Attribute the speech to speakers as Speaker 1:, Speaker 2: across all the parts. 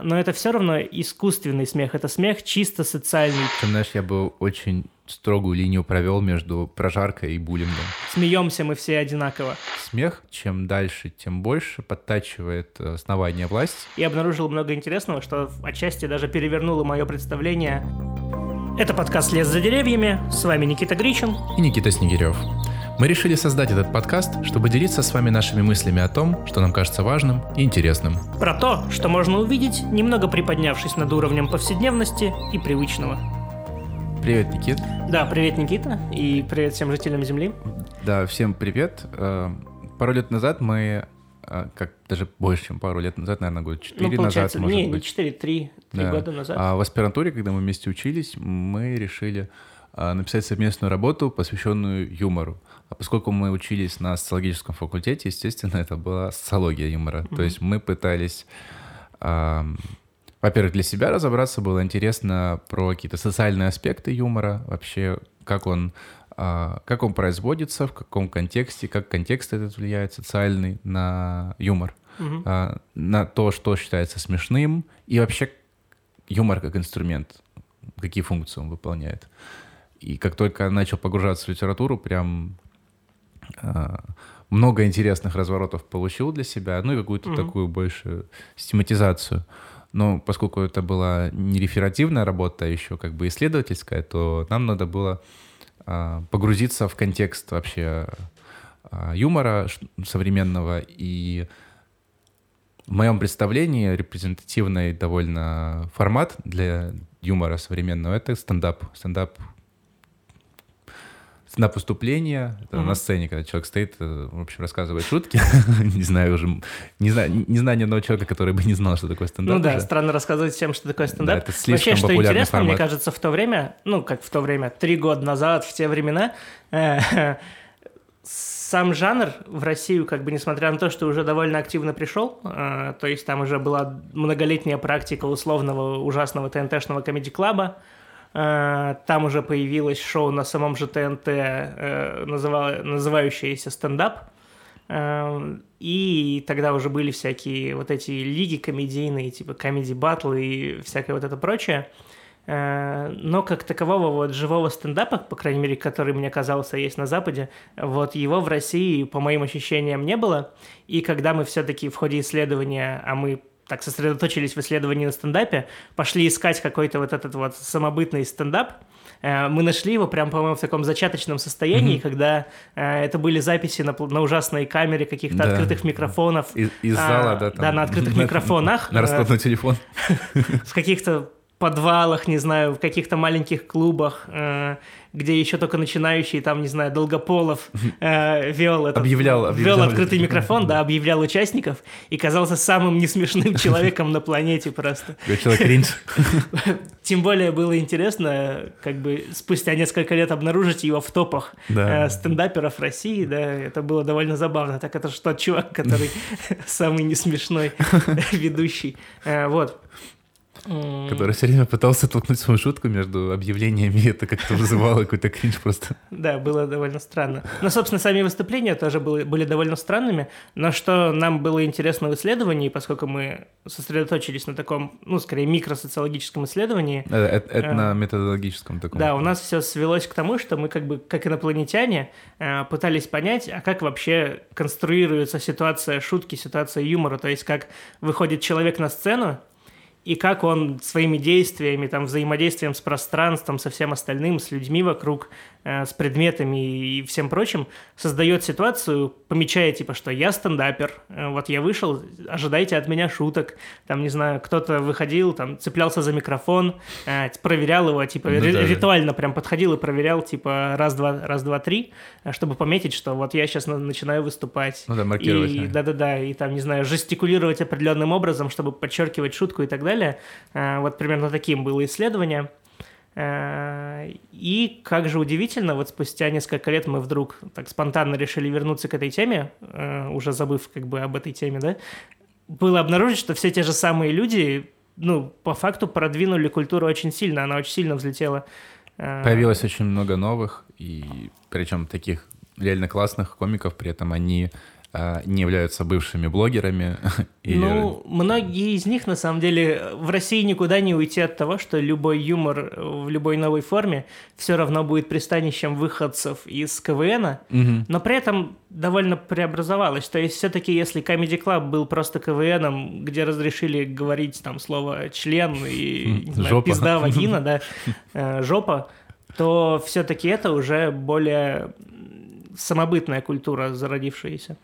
Speaker 1: но это все равно искусственный смех, это смех чисто социальный.
Speaker 2: Чем, знаешь, я бы очень строгую линию провел между прожаркой и буллингом.
Speaker 1: Смеемся мы все одинаково.
Speaker 2: Смех, чем дальше, тем больше подтачивает основание власти.
Speaker 1: И обнаружил много интересного, что отчасти даже перевернуло мое представление. Это подкаст «Лес за деревьями». С вами Никита Гричин.
Speaker 2: И Никита Снегирев. Мы решили создать этот подкаст, чтобы делиться с вами нашими мыслями о том, что нам кажется важным и интересным.
Speaker 1: Про то, что можно увидеть, немного приподнявшись над уровнем повседневности и привычного.
Speaker 2: Привет, Никит.
Speaker 1: Да, привет, Никита, и привет всем жителям Земли.
Speaker 2: Да, всем привет. Э, пару лет назад мы, э, как даже больше, чем пару лет назад, наверное, год четыре
Speaker 1: ну,
Speaker 2: назад, может
Speaker 1: не,
Speaker 2: быть.
Speaker 1: не четыре, три, три
Speaker 2: Да.
Speaker 1: года назад.
Speaker 2: А в аспирантуре, когда мы вместе учились, мы решили написать совместную работу, посвященную юмору. А поскольку мы учились на социологическом факультете, естественно, это была социология юмора. То есть мы пытались, а, во-первых, для себя разобраться, было интересно про какие-то социальные аспекты юмора, вообще как он, а, как он производится, в каком контексте, как контекст этот влияет социальный на юмор, а, на то, что считается смешным, и вообще юмор как инструмент, какие функции он выполняет. И как только начал погружаться в литературу, прям а, много интересных разворотов получил для себя, ну и какую-то
Speaker 1: Мгм.
Speaker 2: такую больше систематизацию. Но поскольку это была не реферативная работа, а еще как бы исследовательская, то нам надо было а, погрузиться в контекст вообще а, юмора современного и в моем представлении репрезентативный довольно формат для юмора современного — это стендап. Стендап стендап выступление это
Speaker 1: Мгм.
Speaker 2: на сцене, когда человек стоит, э, в общем, рассказывает шутки. не знаю уже, не знаю, не знаю ни одного человека, который бы не знал, что такое стендап.
Speaker 1: Ну да,
Speaker 2: уже.
Speaker 1: странно рассказывать всем, что такое стендап.
Speaker 2: Да, это слишком
Speaker 1: Вообще, что интересно, мне
Speaker 2: формат.
Speaker 1: кажется, в то время, ну, как в то время, три года назад, в те времена, э, сам жанр в Россию, как бы, несмотря на то, что уже довольно активно пришел, э, то есть там уже была многолетняя практика условного ужасного ТНТшного комедий-клаба, там уже появилось шоу на самом же ТНТ, э, называ- называющееся «Стендап», Эм, И тогда уже были всякие вот эти лиги комедийные, типа комедий батл и всякое вот это прочее. Э, Но как такового вот живого стендапа, по крайней мере, который мне казался есть на Западе, вот его в России, по моим ощущениям, не было. И когда мы все-таки в ходе исследования, а мы так сосредоточились в исследовании на стендапе, пошли искать какой-то вот этот вот самобытный стендап, э, мы нашли его прям, по-моему, в таком зачаточном состоянии,
Speaker 2: Мгм.
Speaker 1: когда э, это были записи на, на ужасной камере каких-то
Speaker 2: Да.
Speaker 1: открытых микрофонов,
Speaker 2: Из, из
Speaker 1: А,
Speaker 2: зала, да, там.
Speaker 1: да, на открытых микрофонах,
Speaker 2: На раскладной телефон.
Speaker 1: в каких-то подвалах, не знаю, в каких-то маленьких клубах, э, где еще только начинающий, там, не знаю, Долгополов э, вел, этот,
Speaker 2: Объявлял-
Speaker 1: вел
Speaker 2: объявлял.
Speaker 1: открытый микрофон, да, объявлял участников и казался самым несмешным человеком на планете просто.
Speaker 2: Человек кринж.
Speaker 1: Тем более было интересно, как бы спустя несколько лет обнаружить его в топах
Speaker 2: Да.
Speaker 1: э, стендаперов России, да, это было довольно забавно. Так это тот чувак, который самый несмешной ведущий. Э, Вот.
Speaker 2: Который все время пытался толкнуть свою шутку между объявлениями, и это как-то вызывало какой-то кринж просто.
Speaker 1: Да, было довольно странно. Но, собственно, сами выступления тоже были, были довольно странными. Но что нам было интересно в исследовании, поскольку мы сосредоточились на таком, ну, скорее, микросоциологическом исследовании,
Speaker 2: Это, это- это
Speaker 1: Э,
Speaker 2: на методологическом таком.
Speaker 1: Да, у нас все свелось к тому, что мы как бы как инопланетяне э, пытались понять, а как вообще конструируется ситуация шутки, ситуация юмора, то есть как выходит человек на сцену, и как он своими действиями, там, взаимодействием с пространством, со всем остальным, с людьми вокруг, э, с предметами и всем прочим, создает ситуацию, помечая, типа, что я стендапер, э, вот я вышел, ожидайте от меня шуток, там, не знаю, кто-то выходил, там, цеплялся за микрофон, э, проверял его, типа,
Speaker 2: Ну да,
Speaker 1: ритуально прям подходил и проверял, типа, раз-два, раз-два, три, э, чтобы пометить, что вот я сейчас начинаю выступать.
Speaker 2: Ну да, маркировать.
Speaker 1: Да-да-да, и там, не знаю, жестикулировать определенным образом, чтобы подчеркивать шутку и так далее. Э, Вот примерно таким было исследование. Э, И, как же удивительно, вот спустя несколько лет мы вдруг так спонтанно решили вернуться к этой теме, э, уже забыв как бы об этой теме, да, было обнаружить, что все те же самые люди, ну, по факту продвинули культуру очень сильно, она очень сильно взлетела.
Speaker 2: Появилось очень много новых, и причем таких реально классных комиков, при этом они не являются бывшими блогерами.
Speaker 1: Или... Ну, многие из них, на самом деле, в России никуда не уйти от того, что любой юмор в любой новой форме все равно будет пристанищем выходцев из КВН, угу. но при этом довольно преобразовалось. То есть все-таки, если Comedy Club был просто КВНом, где разрешили говорить там слово «член» и не знаю, «пизда», «вагина», да, э, «жопа», то все-таки это уже более самобытная культура зародившаяся.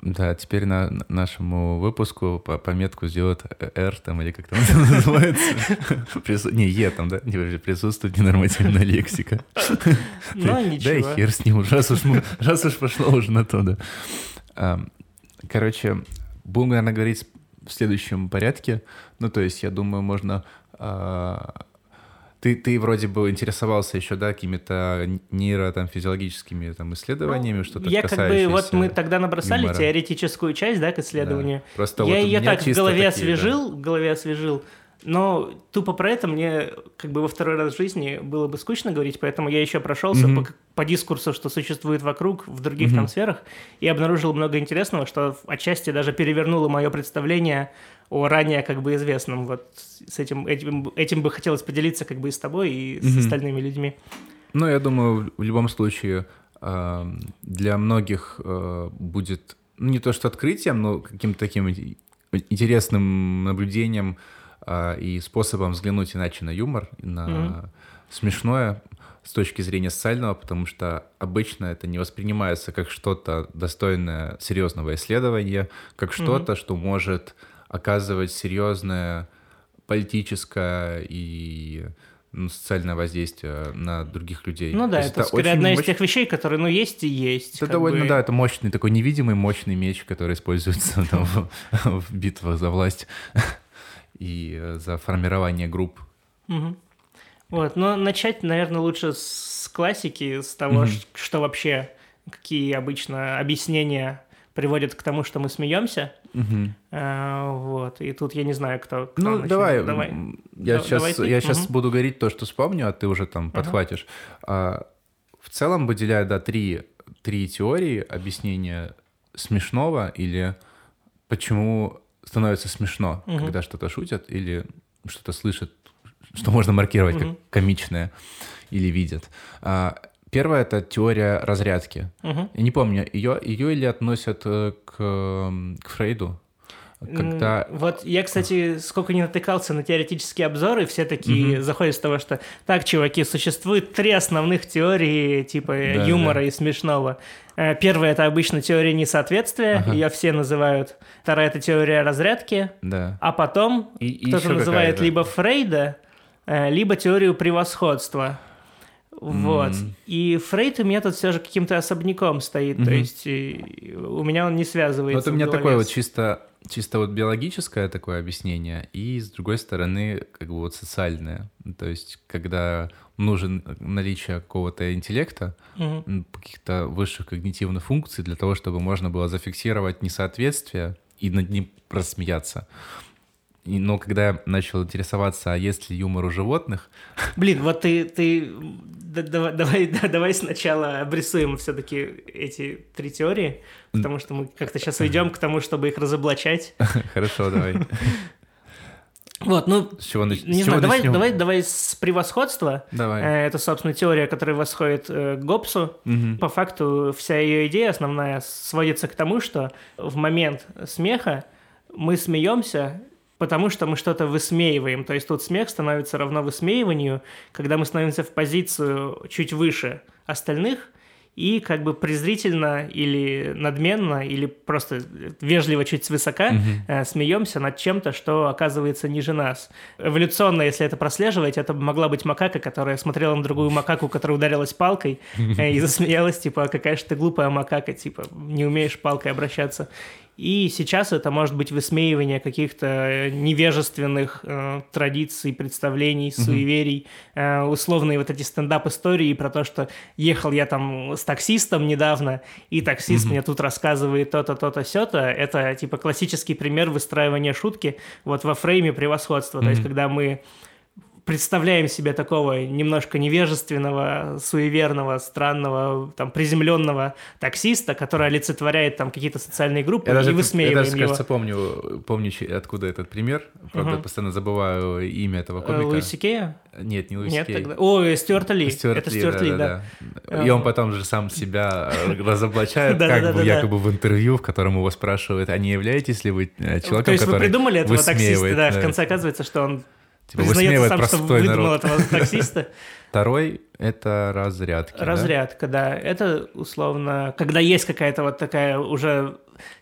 Speaker 2: Да, теперь на нашему выпуску по пометку сделают R там или как там называется. Не, Е там, да? Присутствует ненормативная лексика.
Speaker 1: Ну, ничего.
Speaker 2: Да и хер с ним, раз уж, раз уж пошло уже на то, да. Короче, будем, наверное, говорить в следующем порядке. Ну, то есть, я думаю, можно а, ты, ты вроде бы интересовался еще, да, какими-то нейро, там, физиологическими там, исследованиями, ну, что-то
Speaker 1: Я как бы, вот мы тогда набросали юмора. теоретическую часть, да, к исследованию. Да.
Speaker 2: Просто
Speaker 1: я
Speaker 2: вот
Speaker 1: ее так в голове
Speaker 2: такие,
Speaker 1: освежил,
Speaker 2: да.
Speaker 1: в голове освежил, но тупо про это мне как бы во второй раз в жизни было бы скучно говорить, поэтому я еще прошелся mm-hmm. по, по дискурсу, что существует вокруг в других mm-hmm. там сферах, и обнаружил много интересного, что отчасти даже перевернуло мое представление о ранее как бы известном. Вот с этим, этим, этим бы хотелось поделиться как бы и с тобой, и mm-hmm. с остальными людьми.
Speaker 2: Ну, я думаю, в любом случае для многих э, будет ну, не то что открытием, но каким-то таким интересным наблюдением и способом взглянуть иначе на юмор, на mm-hmm. смешное с точки зрения социального, потому что обычно это не воспринимается как что-то достойное серьезного исследования, как что-то, mm-hmm. что может оказывать серьезное политическое и ну, социальное воздействие на других людей.
Speaker 1: Ну да, это, это скорее одна мощ... из тех вещей, которые, ну, есть и есть.
Speaker 2: Это довольно, бы... да, это мощный, такой невидимый мощный меч, который используется там, в, в битвах за власть и э, за формирование групп.
Speaker 1: Угу. Вот, но начать, наверное, лучше с классики, с того, угу. что вообще, какие обычно объяснения приводит к тому, что мы смеемся. Угу. А, вот. И тут я не знаю, кто. кто
Speaker 2: ну, давай. давай. Я да, сейчас, давай я сейчас угу. буду говорить то, что вспомню, а ты уже там подхватишь. А, в целом выделяю, да, три, три теории объяснения смешного или почему становится смешно, угу. когда что-то шутят или что-то слышат, что можно маркировать угу. как комичное или видят. А, Первая — это теория разрядки. Угу. Я не помню, ее, ее или относят э, к, к Фрейду? Когда...
Speaker 1: Вот я, кстати, сколько не натыкался на теоретические обзоры, все такие угу. заходят с того, что так, чуваки, существует три основных теории типа да, юмора да. и смешного. Э, первая это обычно теория несоответствия, ага. ее все называют. Вторая это теория разрядки.
Speaker 2: Да.
Speaker 1: А потом кто-то называет либо Фрейда, э, либо теорию превосходства. Вот. Mm. И Фрейд у меня тут все же каким-то особняком стоит, mm-hmm. то есть у меня он не связывается.
Speaker 2: Вот у меня такое вот чисто, чисто вот биологическое такое объяснение, и с другой стороны, как бы вот социальное. То есть, когда нужен наличие какого-то интеллекта, mm-hmm. каких-то высших когнитивных функций для того, чтобы можно было зафиксировать несоответствие и над ним просмеяться но когда я начал интересоваться, а есть ли юмор у животных...
Speaker 1: Блин, вот ты, ты давай, давай, давай сначала обрисуем все-таки эти три теории, потому что мы как-то сейчас уйдем к тому, чтобы их разоблачать.
Speaker 2: Хорошо, давай.
Speaker 1: Вот, ну,
Speaker 2: с чего,
Speaker 1: не
Speaker 2: с
Speaker 1: знаю,
Speaker 2: чего
Speaker 1: давай, давай, давай с превосходства.
Speaker 2: Давай.
Speaker 1: Э, это, собственно, теория, которая восходит э, к Гоббсу.
Speaker 2: Угу.
Speaker 1: По факту вся ее идея основная сводится к тому, что в момент смеха мы смеемся потому что мы что-то высмеиваем. То есть тут смех становится равно высмеиванию, когда мы становимся в позицию чуть выше остальных и как бы презрительно или надменно, или просто вежливо чуть свысока угу. э, смеемся над чем-то, что оказывается ниже нас. Эволюционно, если это прослеживать, это могла быть макака, которая смотрела на другую макаку, которая ударилась палкой, э, и засмеялась, типа, какая же ты глупая макака, типа, не умеешь палкой обращаться. И сейчас это может быть высмеивание каких-то э, невежественных э, традиций, представлений, суеверий, э, условные вот эти стендап-истории про то, что ехал я там с таксистом недавно, и таксист mm-hmm. мне тут рассказывает то-то, то-то, сё-то. Это типа классический пример выстраивания шутки вот во фрейме превосходства. Mm-hmm. То есть когда мы представляем себе такого немножко невежественного, суеверного, странного, там, приземленного таксиста, который олицетворяет там какие-то социальные группы,
Speaker 2: Я даже,
Speaker 1: и высмеиваем
Speaker 2: я даже,
Speaker 1: его.
Speaker 2: кажется, помню, помню, откуда этот пример. Правда,
Speaker 1: Мгм.
Speaker 2: постоянно забываю имя этого
Speaker 1: Э,
Speaker 2: комика.
Speaker 1: Луиси Кея?
Speaker 2: Нет, не Луис
Speaker 1: Нет,
Speaker 2: Кей.
Speaker 1: тогда... Ой, Стюарт Ли.
Speaker 2: Стюарт
Speaker 1: Это
Speaker 2: Ли,
Speaker 1: Стюарт Ли, да.
Speaker 2: да-да-да. И он потом же сам себя э, разоблачает, как бы якобы в интервью, в котором его спрашивают, а не являетесь ли вы э, человеком,
Speaker 1: То есть вы
Speaker 2: который
Speaker 1: придумали этого таксиста, да, в
Speaker 2: да.
Speaker 1: конце оказывается, что он
Speaker 2: Типа
Speaker 1: признается сам, что выдумал
Speaker 2: народ.
Speaker 1: этого таксиста.
Speaker 2: Второй — это разрядки. да?
Speaker 1: Разрядка, да. Это условно, когда есть какая-то вот такая уже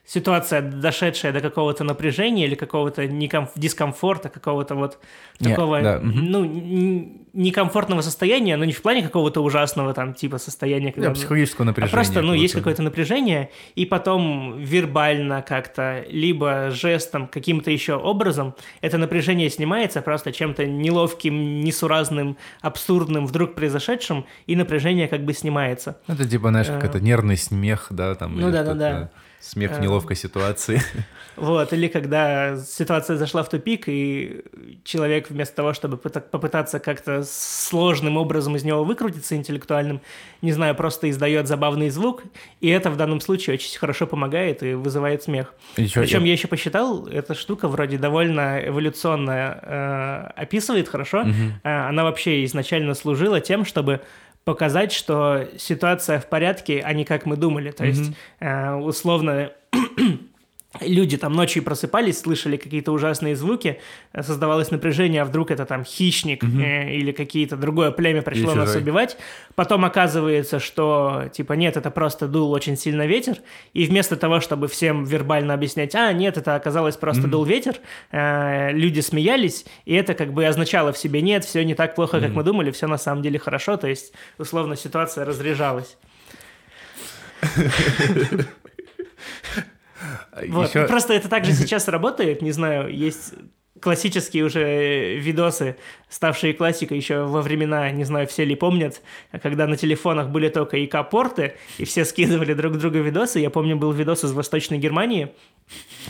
Speaker 1: ситуация, дошедшая до какого-то напряжения или какого-то некомф- дискомфорта, какого-то вот такого,
Speaker 2: да, мгм.
Speaker 1: ну, некомфортного состояния, но не в плане какого-то ужасного там типа состояния, когда...
Speaker 2: Да, психологического
Speaker 1: А
Speaker 2: напряжения.
Speaker 1: просто, ну, есть какое-то напряжение, и потом вербально как-то, либо жестом, каким-то еще образом, это напряжение снимается просто чем-то неловким, несуразным, абсурдным, вдруг произошедшим, и напряжение как бы снимается.
Speaker 2: Ну, Это типа, знаешь,
Speaker 1: Э.
Speaker 2: какой-то нервный смех, да, там.
Speaker 1: Ну
Speaker 2: или
Speaker 1: да-да-да.
Speaker 2: что-то, Смех в
Speaker 1: Э.
Speaker 2: неловкой ситуации.
Speaker 1: Вот, или когда ситуация зашла в тупик, и человек вместо того, чтобы пыта- попытаться как-то сложным образом из него выкрутиться интеллектуальным, не знаю, просто издает забавный звук, и это в данном случае очень хорошо помогает и вызывает смех. Причем
Speaker 2: я-
Speaker 1: я еще посчитал, эта штука вроде довольно эволюционно э, описывает хорошо. Э, она вообще изначально служила тем, чтобы показать, что ситуация в порядке, а не как мы думали. То есть, э, условно, люди там ночью просыпались, слышали какие-то ужасные звуки, э, создавалось напряжение, а вдруг это там хищник э, или какие-то другое племя пришло
Speaker 2: Или
Speaker 1: нас
Speaker 2: чужой.
Speaker 1: убивать. Потом оказывается, что типа нет, это просто дул очень сильно ветер, и вместо того, чтобы всем вербально объяснять, а нет, это оказалось просто дул ветер, э, люди смеялись, и это как бы означало в себе нет, все не так плохо, как мы думали, все на самом деле хорошо, то есть условно ситуация разряжалась. Вот.
Speaker 2: Ещё-
Speaker 1: Просто это также сейчас работает, не знаю, есть классические уже видосы, ставшие классикой еще во времена, не знаю, все ли помнят, когда на телефонах были только ИК-порты, и все скидывали друг другу видосы. Я помню, был видос из Восточной Германии,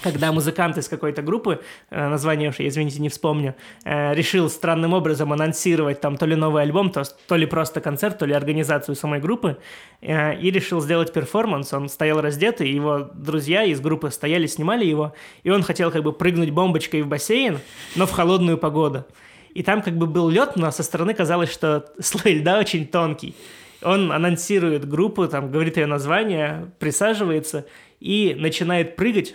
Speaker 1: когда музыкант из какой-то группы, э, название уж, извините, не вспомню, э, решил странным образом анонсировать там то ли новый альбом, то, то ли просто концерт, то ли организацию самой группы, э, и решил сделать перформанс. Он стоял раздетый, его друзья из группы стояли, снимали его, и он хотел как бы прыгнуть бомбочкой в бассейн, но в холодную погоду. И там как бы был лед, но со стороны казалось, что слой льда очень тонкий. Он анонсирует группу, там говорит ее название, присаживается и начинает прыгать,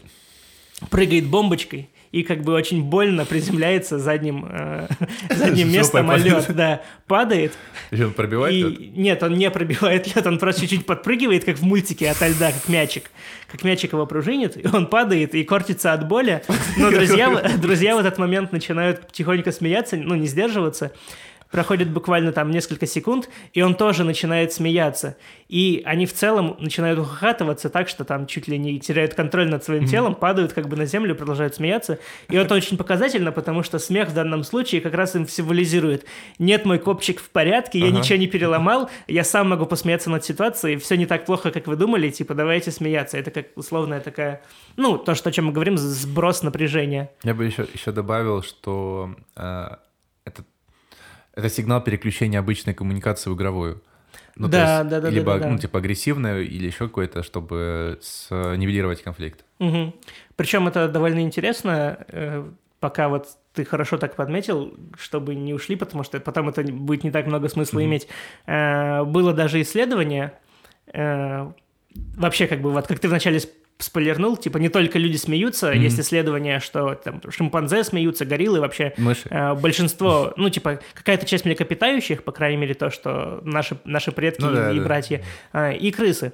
Speaker 1: прыгает бомбочкой и как бы очень больно приземляется задним, э, задним местом о
Speaker 2: падает.
Speaker 1: лед, да, падает.
Speaker 2: Ещё он пробивает
Speaker 1: И
Speaker 2: лёд?
Speaker 1: нет, он не пробивает лед, он просто чуть-чуть подпрыгивает, как в мультике ото льда, как мячик. Как мячик его пружинит, и он падает и корчится от боли. Но друзья, друзья в этот момент начинают тихонько смеяться, ну, не сдерживаться. Проходит буквально там несколько секунд, и он тоже начинает смеяться. И они в целом начинают ухахатываться так, что там чуть ли не теряют контроль над своим телом, падают как бы на землю, продолжают смеяться. И это очень показательно, потому что смех в данном случае как раз им символизирует. Нет, мой копчик в порядке, я
Speaker 2: Ага.
Speaker 1: ничего не переломал, я сам могу посмеяться над ситуацией, все не так плохо, как вы думали, типа, давайте смеяться. Это как условная такая, ну, то, что, о чем мы говорим, сброс напряжения.
Speaker 2: Я бы еще, еще добавил, что э, это сигнал переключения обычной коммуникации в игровую. Ну, то
Speaker 1: Да,
Speaker 2: есть
Speaker 1: да, да, да,
Speaker 2: Либо,
Speaker 1: да, да.
Speaker 2: ну, типа, агрессивное или еще какое-то, чтобы с- нивелировать конфликт.
Speaker 1: Причем это довольно интересно, э, пока вот ты хорошо так подметил, чтобы не ушли, потому что потом это будет не так много смысла иметь. Э, Было даже исследование, э, вообще как бы вот как ты вначале спойлернул, типа не только люди смеются, есть исследование, что там шимпанзе смеются, гориллы вообще
Speaker 2: Мыши.
Speaker 1: Э, большинство, ну, типа, какая-то часть млекопитающих, по крайней мере, то, что наши, наши предки
Speaker 2: Ну да,
Speaker 1: и
Speaker 2: да.
Speaker 1: братья, э, и крысы.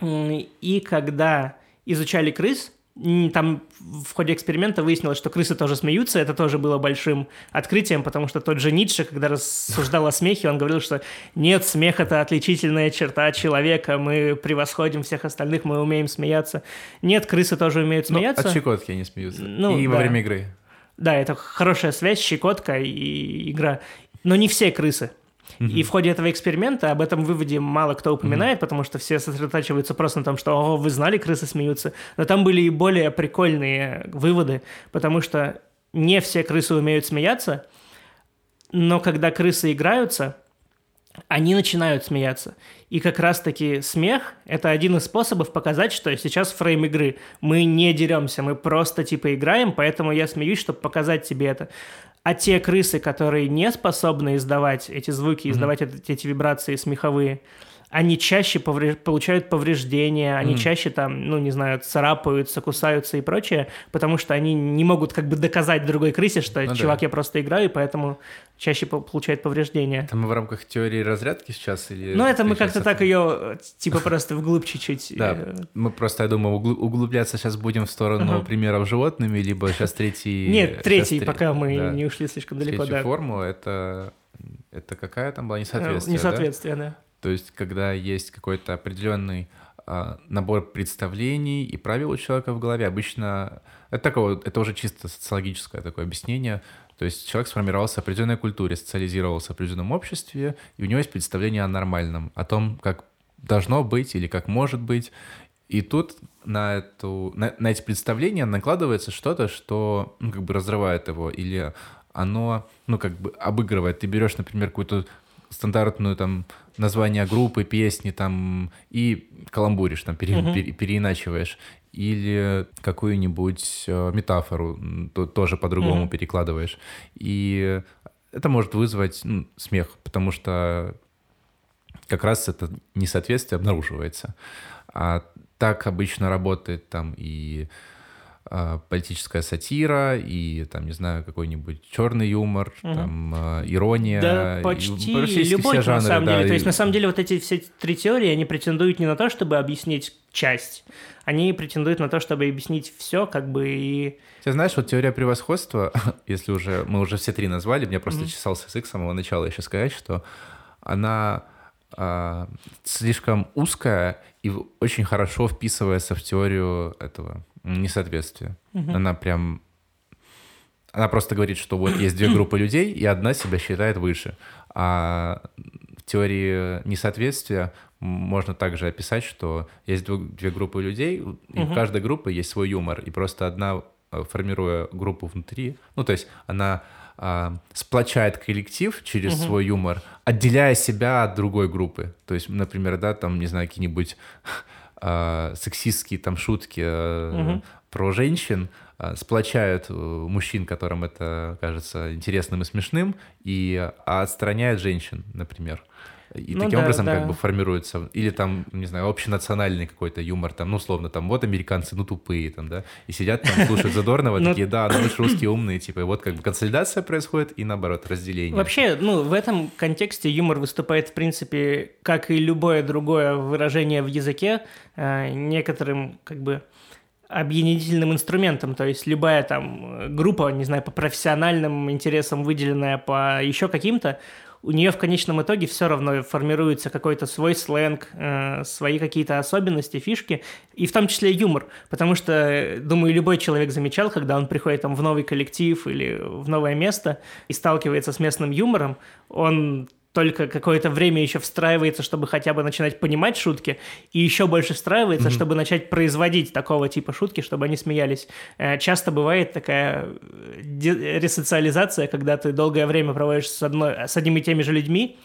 Speaker 1: И когда изучали крыс, там в ходе эксперимента выяснилось, что крысы тоже смеются, это тоже было большим открытием, потому что тот же Ницше, когда рассуждал о смехе, он говорил, что нет, смех – это отличительная черта человека, мы превосходим всех остальных, мы умеем смеяться. Нет, крысы тоже умеют
Speaker 2: Ну,
Speaker 1: смеяться.
Speaker 2: от щекотки они смеются.
Speaker 1: Ну,
Speaker 2: и во
Speaker 1: да.
Speaker 2: время игры.
Speaker 1: Да, это хорошая связь, щекотка и игра. Но не все крысы. И в ходе этого эксперимента об этом выводе мало кто упоминает, потому что все сосредотачиваются просто на том, что «О, вы знали, крысы смеются». Но там были и более прикольные выводы, потому что не все крысы умеют смеяться, Но когда крысы играются, они начинают смеяться. И как раз-таки смех — это один из способов показать, что сейчас фрейм игры. Мы не деремся, мы просто типа играем, поэтому я смеюсь, чтобы показать тебе это. А те крысы, которые не способны издавать эти звуки, издавать mm-hmm. эти, эти вибрации смеховые, они чаще повреж... получают повреждения, они mm. чаще там, ну, не знаю, царапаются, кусаются и прочее, потому что они не могут как бы доказать другой крысе, что, ну, чувак, да. я просто играю, и поэтому чаще получают повреждения.
Speaker 2: Это мы в рамках теории разрядки сейчас? Или
Speaker 1: ну, это мы как-то так ее, типа, просто вглубь чуть-чуть.
Speaker 2: Да, э, мы просто, я думаю, углубляться сейчас будем в сторону примеров животными, либо сейчас третий...
Speaker 1: Нет, третий, пока мы не ушли слишком далеко, да.
Speaker 2: форму, это... Это какая там была несоответствие?
Speaker 1: Несоответствие, да.
Speaker 2: То есть, когда есть какой-то определенный а, набор представлений и правил у человека в голове, обычно это такое, это уже чисто социологическое такое объяснение. То есть человек сформировался в определенной культуре, социализировался в определенном обществе, и у него есть представление о нормальном, о том, как должно быть или как может быть. И тут на, эту, на, на эти представления накладывается что-то, что ну, как бы разрывает его, или оно, ну, как бы обыгрывает. Ты берешь, например, какую-то стандартную там название группы, песни там и каламбуришь, там пере, uh-huh. пере, переиначиваешь. Или какую-нибудь э, метафору то, тоже по-другому uh-huh. перекладываешь. И это может вызвать ну, смех, потому что как раз это несоответствие обнаруживается. А так обычно работает там и политическая сатира и там не знаю какой-нибудь черный юмор, угу. там а, ирония,
Speaker 1: да почти и, любой все жанры, на самом да, деле. И... То есть на самом деле вот эти все три теории они претендуют не на то, чтобы объяснить часть, они претендуют на то, чтобы объяснить все, как бы и.
Speaker 2: Ты знаешь, вот теория превосходства, если уже мы уже все три назвали, мне просто mm чесался язык с самого начала еще сказать, что она а, слишком узкая и очень хорошо вписывается в теорию этого несоответствия. Угу. Она прям... Она просто говорит, что вот есть две группы людей, и одна себя считает выше. А в теории несоответствия можно также описать, что есть две группы людей, и угу. в каждой группе есть свой юмор, и просто одна, э, формируя группу внутри, ну, то есть она а, сплочает коллектив через угу. свой юмор, отделяя себя от другой группы. То есть, например, да, там, не знаю, какие-нибудь э, сексистские там шутки э, угу. про женщин э, сплочают э, мужчин, которым это кажется интересным и смешным, и отстраняют женщин, например. И ну, таким да, образом да. как бы формируется, или там, не знаю, общенациональный какой-то юмор, там, ну, условно, там, вот американцы, ну, тупые, там, да, и сидят там, слушают Задорнова, ну, такие, да, ну, мы же русские умные, типа, и вот как бы консолидация происходит, и наоборот, разделение.
Speaker 1: Вообще, ну, в этом контексте юмор выступает, в принципе, как и любое другое выражение в языке, э, некоторым, как бы, объединительным инструментом, то есть любая там группа, не знаю, по профессиональным интересам выделенная по еще каким-то, у нее в конечном итоге все равно формируется какой-то свой сленг, э, свои какие-то особенности, фишки, и в том числе юмор, потому что, думаю, любой человек замечал, когда он приходит там в новый коллектив или в новое место и сталкивается с местным юмором, он только какое-то время еще встраивается, чтобы хотя бы начинать понимать шутки, и еще больше встраивается, mm-hmm. чтобы начать производить такого типа шутки, чтобы они смеялись. Э, часто бывает такая э, ресоциализация, когда ты долгое время проводишь с, одной, с одними и теми же людьми,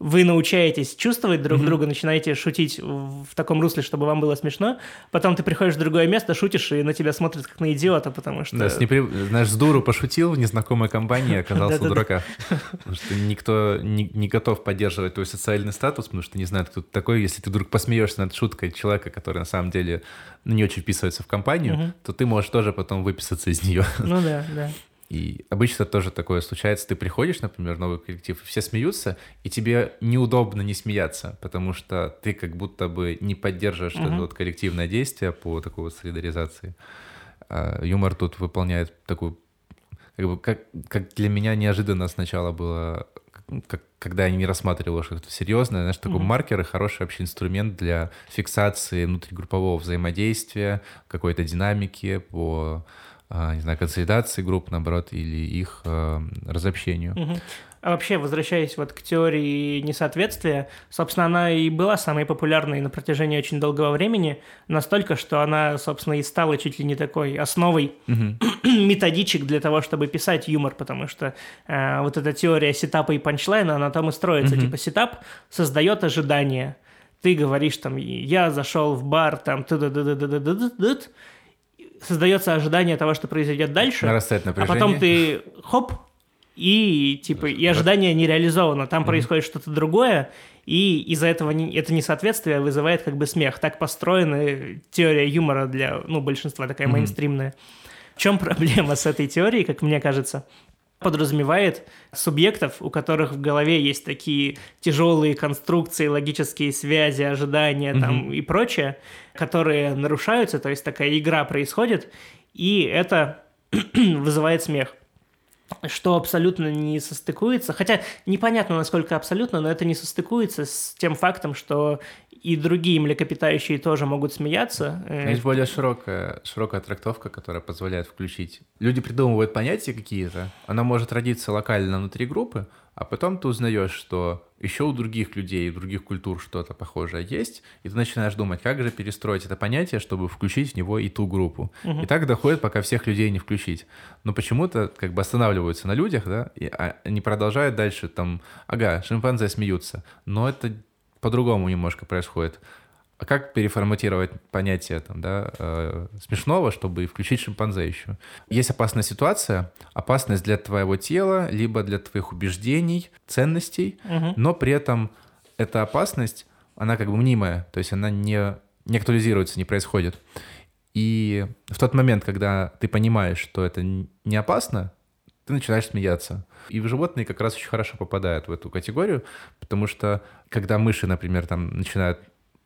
Speaker 1: вы научаетесь чувствовать друг mm-hmm. друга, начинаете шутить в, таком русле, чтобы вам было смешно, потом ты приходишь в другое место, шутишь, и на тебя смотрят как на идиота, потому что...
Speaker 2: Да, с непри... знаешь, с дуру пошутил в незнакомой компании, оказался дурака. Потому что никто не, не готов поддерживать твой социальный статус, потому что не знает, кто ты такой. Если ты вдруг посмеешься над шуткой человека, который на самом деле ну, не очень вписывается в компанию, то ты можешь тоже потом выписаться из нее.
Speaker 1: Ну да, да.
Speaker 2: И обычно тоже такое случается. Ты приходишь, например, в новый коллектив, и все смеются, и тебе неудобно не смеяться, потому что ты как будто бы не поддерживаешь uh-huh. это вот коллективное действие по такой вот солидаризации. А юмор тут выполняет такую... Как, бы, как, как для меня неожиданно сначала было, как, когда я не рассматривал что-то серьезное, знаешь, такой uh-huh. маркер и хороший вообще инструмент для фиксации внутригруппового взаимодействия, какой-то динамики, по не знаю, консолидации групп, наоборот, или их э, разобщению.
Speaker 1: Угу. А вообще, возвращаясь вот к теории несоответствия, собственно, она и была самой популярной на протяжении очень долгого времени, настолько, что она, собственно, и стала чуть ли не такой основой угу. методичек для того, чтобы писать юмор, потому что э, вот эта теория setup а и punchline а, она там и строится. Угу. Типа setup создает ожидания. Ты говоришь там, я зашел в бар, там, создается ожидание того, что произойдет дальше.
Speaker 2: Нарастает напряжение.
Speaker 1: А потом ты, хоп, и типа и ожидание не реализовано, там mm-hmm. происходит что-то другое, и из-за этого не, это несоответствие вызывает как бы смех. Так построена теория юмора для ну, большинства, такая mm-hmm. мейнстримная. В чем проблема с этой теорией, как мне кажется? Подразумевает субъектов, у которых в голове есть такие тяжелые конструкции, логические связи, ожидания mm-hmm. там и прочее, которые нарушаются, то есть такая игра происходит, и это вызывает смех что абсолютно не состыкуется, хотя непонятно, насколько абсолютно, но это не состыкуется с тем фактом, что и другие млекопитающие тоже могут смеяться.
Speaker 2: Э, есть более широкая, широкая трактовка, которая позволяет включить. Люди придумывают понятия какие-то, она может родиться локально внутри группы, а потом ты узнаешь, что еще у других людей, у других культур что-то похожее есть, и ты начинаешь думать, как же перестроить это понятие, чтобы включить в него и ту группу. Угу. И так доходит, пока всех людей не включить. Но почему-то как бы останавливаются на людях, да, и а, они продолжают дальше там, ага, шимпанзе смеются, но это по-другому немножко происходит. А как переформатировать понятие там, да, э, смешного, чтобы включить шимпанзе еще? Есть опасная ситуация, опасность для твоего тела, либо для твоих убеждений, ценностей, угу. но при этом эта опасность, она как бы мнимая, то есть она не, не актуализируется, не происходит. И в тот момент, когда ты понимаешь, что это не опасно, ты начинаешь смеяться. И животные как раз очень хорошо попадают в эту категорию, потому что когда мыши, например, там начинают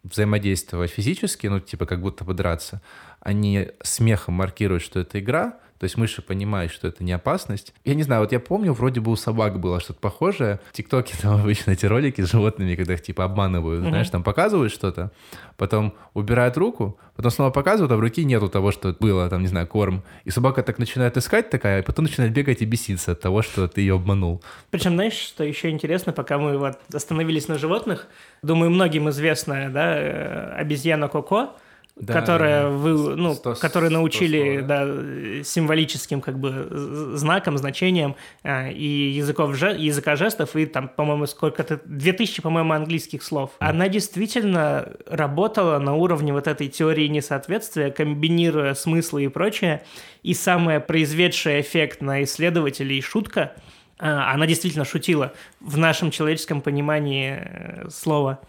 Speaker 2: взаимодействовать физически, ну, типа как будто бы драться, они смехом маркируют, что это игра, то есть мыши понимают, что это не опасность. Я не знаю, вот я помню, вроде бы у собак было что-то похожее. В ТикТоке там обычно эти ролики с животными, когда их типа обманывают, mm-hmm. знаешь, там показывают что-то, потом убирают руку, потом снова показывают, а в руке нету того, что было, там, не знаю, корм. И собака так начинает искать такая, и потом начинает бегать и беситься от того, что ты ее обманул.
Speaker 1: Причем, знаешь, что еще интересно, пока мы вот остановились на животных, думаю, многим известная, да, э, обезьяна Коко, да, которая вы, ну, 100, которые научили 100 да, символическим как бы знаком, значением э, и языков, языка жестов, и там, по-моему, сколько-то, 2000, по-моему, английских слов. Mm. Она действительно работала на уровне вот этой теории несоответствия, комбинируя смыслы и прочее, и самая произведшая эффект на исследователей шутка, э, она действительно шутила в нашем человеческом понимании э, слова,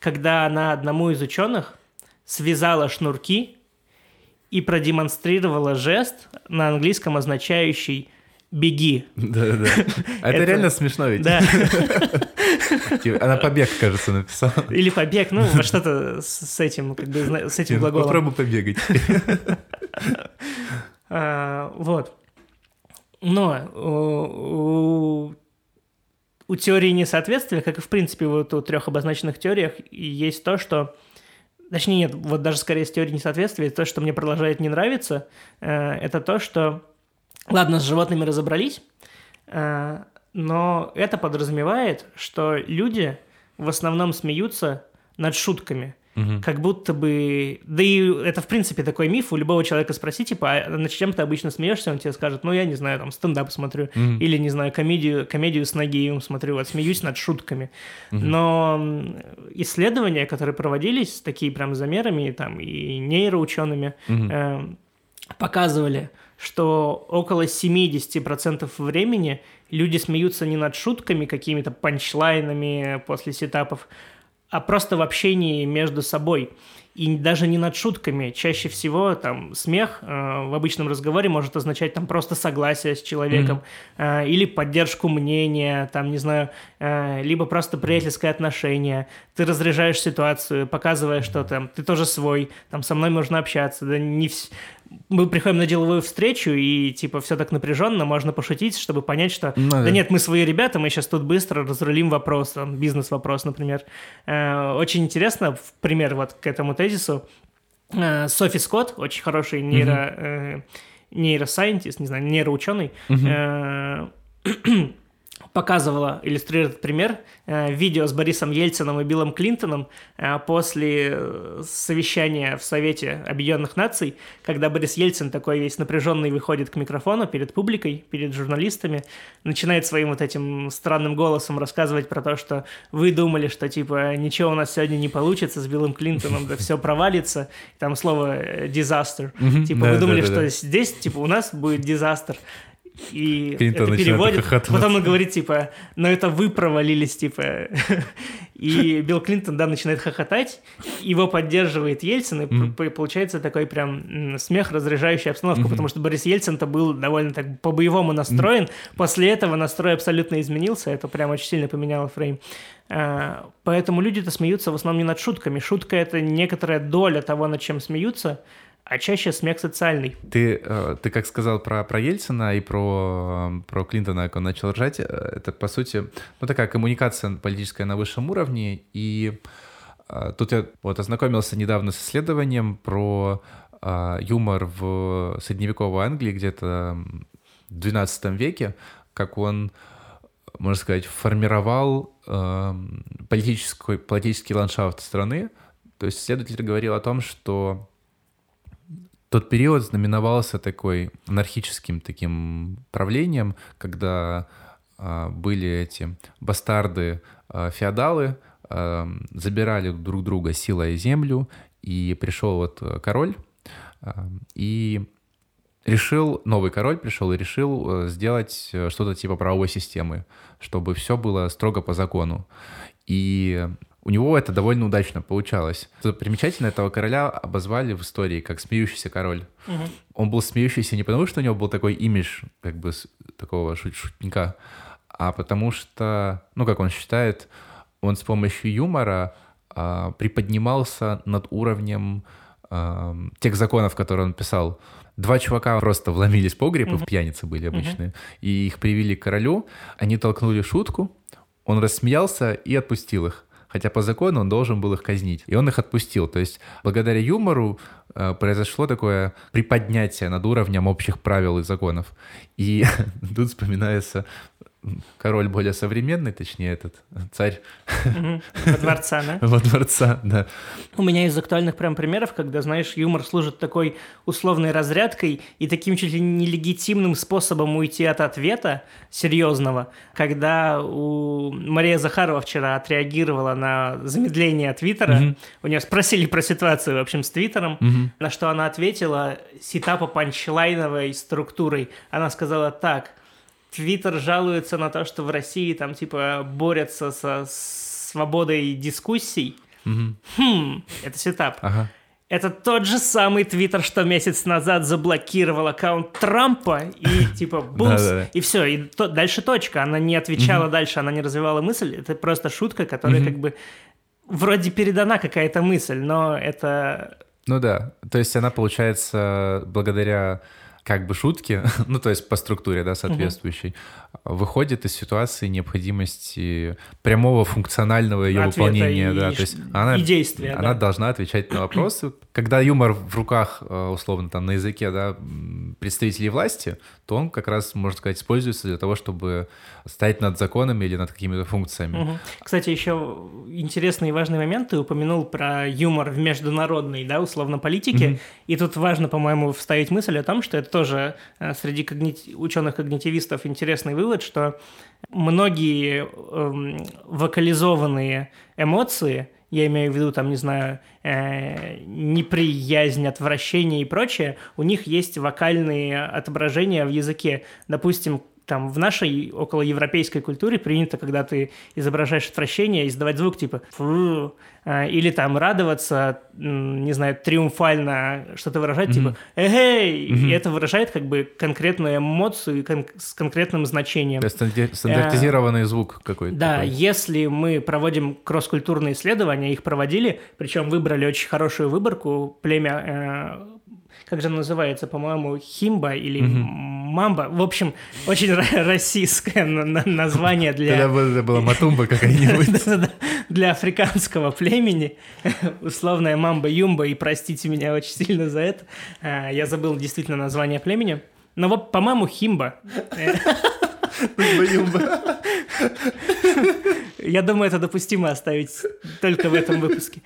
Speaker 1: когда она одному из ученых связала шнурки и продемонстрировала жест на английском, означающий «беги».
Speaker 2: Да-да-да. А это реально смешно ведь. Да. Типа, она побег, кажется, написала.
Speaker 1: Или побег, ну, что-то с этим, как бы, с этим глаголом.
Speaker 2: Попробуй побегать.
Speaker 1: А, вот. Но у теории несоответствия, как и в принципе вот у трех обозначенных теориях, есть то, что Точнее, нет, вот даже скорее с теорией несоответствия, то, что мне продолжает не нравиться, э, это то, что... Ладно, с животными разобрались, э, но это подразумевает, что люди в основном смеются над шутками. Угу. Как будто бы... Да и это, в принципе, такой миф. У любого человека спроси, типа, а над чем ты обычно смеешься? Он тебе скажет, ну, я не знаю, там, стендап смотрю. Угу. Или, не знаю, комедию, комедию с ноги смотрю. Вот, смеюсь над шутками. Угу. Но исследования, которые проводились, такие прям замерами, там, и нейроучеными, угу. э, показывали, что около 70% времени люди смеются не над шутками, какими-то панчлайнами после сетапов, а просто в общении между собой. И даже не над шутками. Чаще всего там смех э, в обычном разговоре может означать там просто согласие с человеком mm-hmm. э, или поддержку мнения, там, не знаю, э, либо просто приятельское отношение. Ты разряжаешь ситуацию, показывая, что там ты тоже свой, там со мной можно общаться. Да не вс мы приходим на деловую встречу, и типа все так напряженно, можно пошутить, чтобы понять, что ну, да. да нет, мы свои ребята, мы сейчас тут быстро разрулим вопрос, там, бизнес-вопрос, например. Э, очень интересно, в пример вот к этому тезису, э, Софи Скотт, очень хороший нейро... Mm-hmm нейросайентист, не знаю, нейроученый, э, показывала, иллюстрирует пример, э, видео с Борисом Ельцином и Биллом Клинтоном э, после э, совещания в Совете Объединенных Наций, когда Борис Ельцин такой весь напряженный выходит к микрофону перед публикой, перед журналистами, начинает своим вот этим странным голосом рассказывать про то, что вы думали, что типа ничего у нас сегодня не получится с Биллом Клинтоном, да все провалится, там слово disaster, типа вы думали, что здесь типа у нас будет дизастер, и это переводит. Потом он говорит, типа, ну это вы провалились, типа. и Билл Клинтон, да, начинает хохотать, его поддерживает Ельцин, и mm-hmm. получается такой прям смех, разряжающий обстановку, mm-hmm. потому что Борис Ельцин-то был довольно так по-боевому настроен, mm-hmm. после этого настрой абсолютно изменился, это прям очень сильно поменяло фрейм. А, поэтому люди-то смеются в основном не над шутками. Шутка — это некоторая доля того, над чем смеются, а чаще смех социальный.
Speaker 2: Ты, э, ты как сказал про, про Ельцина и про, про Клинтона, как он начал ржать, э, это, по сути, ну, такая коммуникация политическая на высшем уровне, и э, тут я вот ознакомился недавно с исследованием про юмор в средневековой Англии где-то в XII веке, как он, можно сказать, формировал политический, политический ландшафт страны. То есть исследователь говорил о том, что тот период знаменовался такой анархическим таким правлением, когда э, были эти бастарды, э, феодалы, э, забирали друг друга силой землю, и пришел вот король, э, и решил, новый король пришел и решил сделать что-то типа правовой системы, чтобы все было строго по закону. И у него это довольно удачно получалось. Что примечательно, этого короля обозвали в истории как смеющийся король. Угу. Он был смеющийся не потому, что у него был такой имидж как бы такого шут шутника, а потому что, ну, как он считает, он с помощью юмора а, приподнимался над уровнем а, тех законов, которые он писал. Два чувака просто вломились в погреб, uh-huh. и пьяницы были обычные, uh-huh. и их привели к королю, они толкнули шутку, он рассмеялся и отпустил их хотя по закону он должен был их казнить. И он их отпустил. То есть благодаря юмору э, произошло такое приподнятие над уровнем общих правил и законов. И тут вспоминается король более современный, точнее этот царь.
Speaker 1: Во дворца, да?
Speaker 2: Во дворца, да.
Speaker 1: У меня из актуальных прям примеров, когда, знаешь, юмор служит такой условной разрядкой и таким чуть ли нелегитимным способом уйти от ответа серьезного, когда у Мария Захарова вчера отреагировала на замедление Твиттера, угу. у нее спросили про ситуацию, в общем, с Твиттером, угу. на что она ответила сетапа панчлайновой структурой. Она сказала так – Твиттер жалуется на то, что в России там типа борются со свободой дискуссий. Угу. Хм, это сетап. Ага. Это тот же самый Твиттер, что месяц назад заблокировал аккаунт Трампа, и типа бумс, и все, и то, дальше точка. Она не отвечала дальше, она не развивала мысль. Это просто шутка, которая как бы вроде передана какая-то мысль, но это...
Speaker 2: Ну да, то есть она, получается, благодаря как бы шутки, ну то есть по структуре, да, соответствующей, угу. выходит из ситуации необходимости прямого функционального ее Ответа выполнения, и, да, то есть она,
Speaker 1: и действия,
Speaker 2: она
Speaker 1: да.
Speaker 2: должна отвечать на вопросы. Когда юмор в руках, э, условно, там на языке, да, представителей власти, то он как раз, можно сказать, используется для того, чтобы стоять над законами или над какими-то функциями.
Speaker 1: Угу. Кстати, еще интересный и важный момент, ты упомянул про юмор в международной, да, условно, политике, угу. и тут важно, по-моему, вставить мысль о том, что это тоже э, среди когнити... ученых-когнитивистов интересный вывод, что многие эм, вокализованные эмоции, я имею в виду, там, не знаю, э, неприязнь, отвращение и прочее, у них есть вокальные отображения в языке. Допустим, там в нашей околоевропейской культуре принято, когда ты изображаешь отвращение, издавать звук типа «фу», а, или там радоваться, не знаю, триумфально что-то выражать, mm-hmm. типа «эгей», mm-hmm. и это выражает как бы конкретную эмоцию кон- с конкретным значением.
Speaker 2: То есть стандартизированный а, звук какой-то.
Speaker 1: Да, такой. если мы проводим кросс-культурные исследования, их проводили, причем выбрали очень хорошую выборку, племя э, как же она называется, по-моему, Химба или Мамба. В общем, очень российское название для...
Speaker 2: Это была Матумба какая-нибудь.
Speaker 1: Для африканского племени. Условная Мамба-Юмба, и простите меня очень сильно за это. А, я забыл действительно название племени. Но вот, по-моему, Химба. Я думаю, это допустимо оставить только в этом выпуске.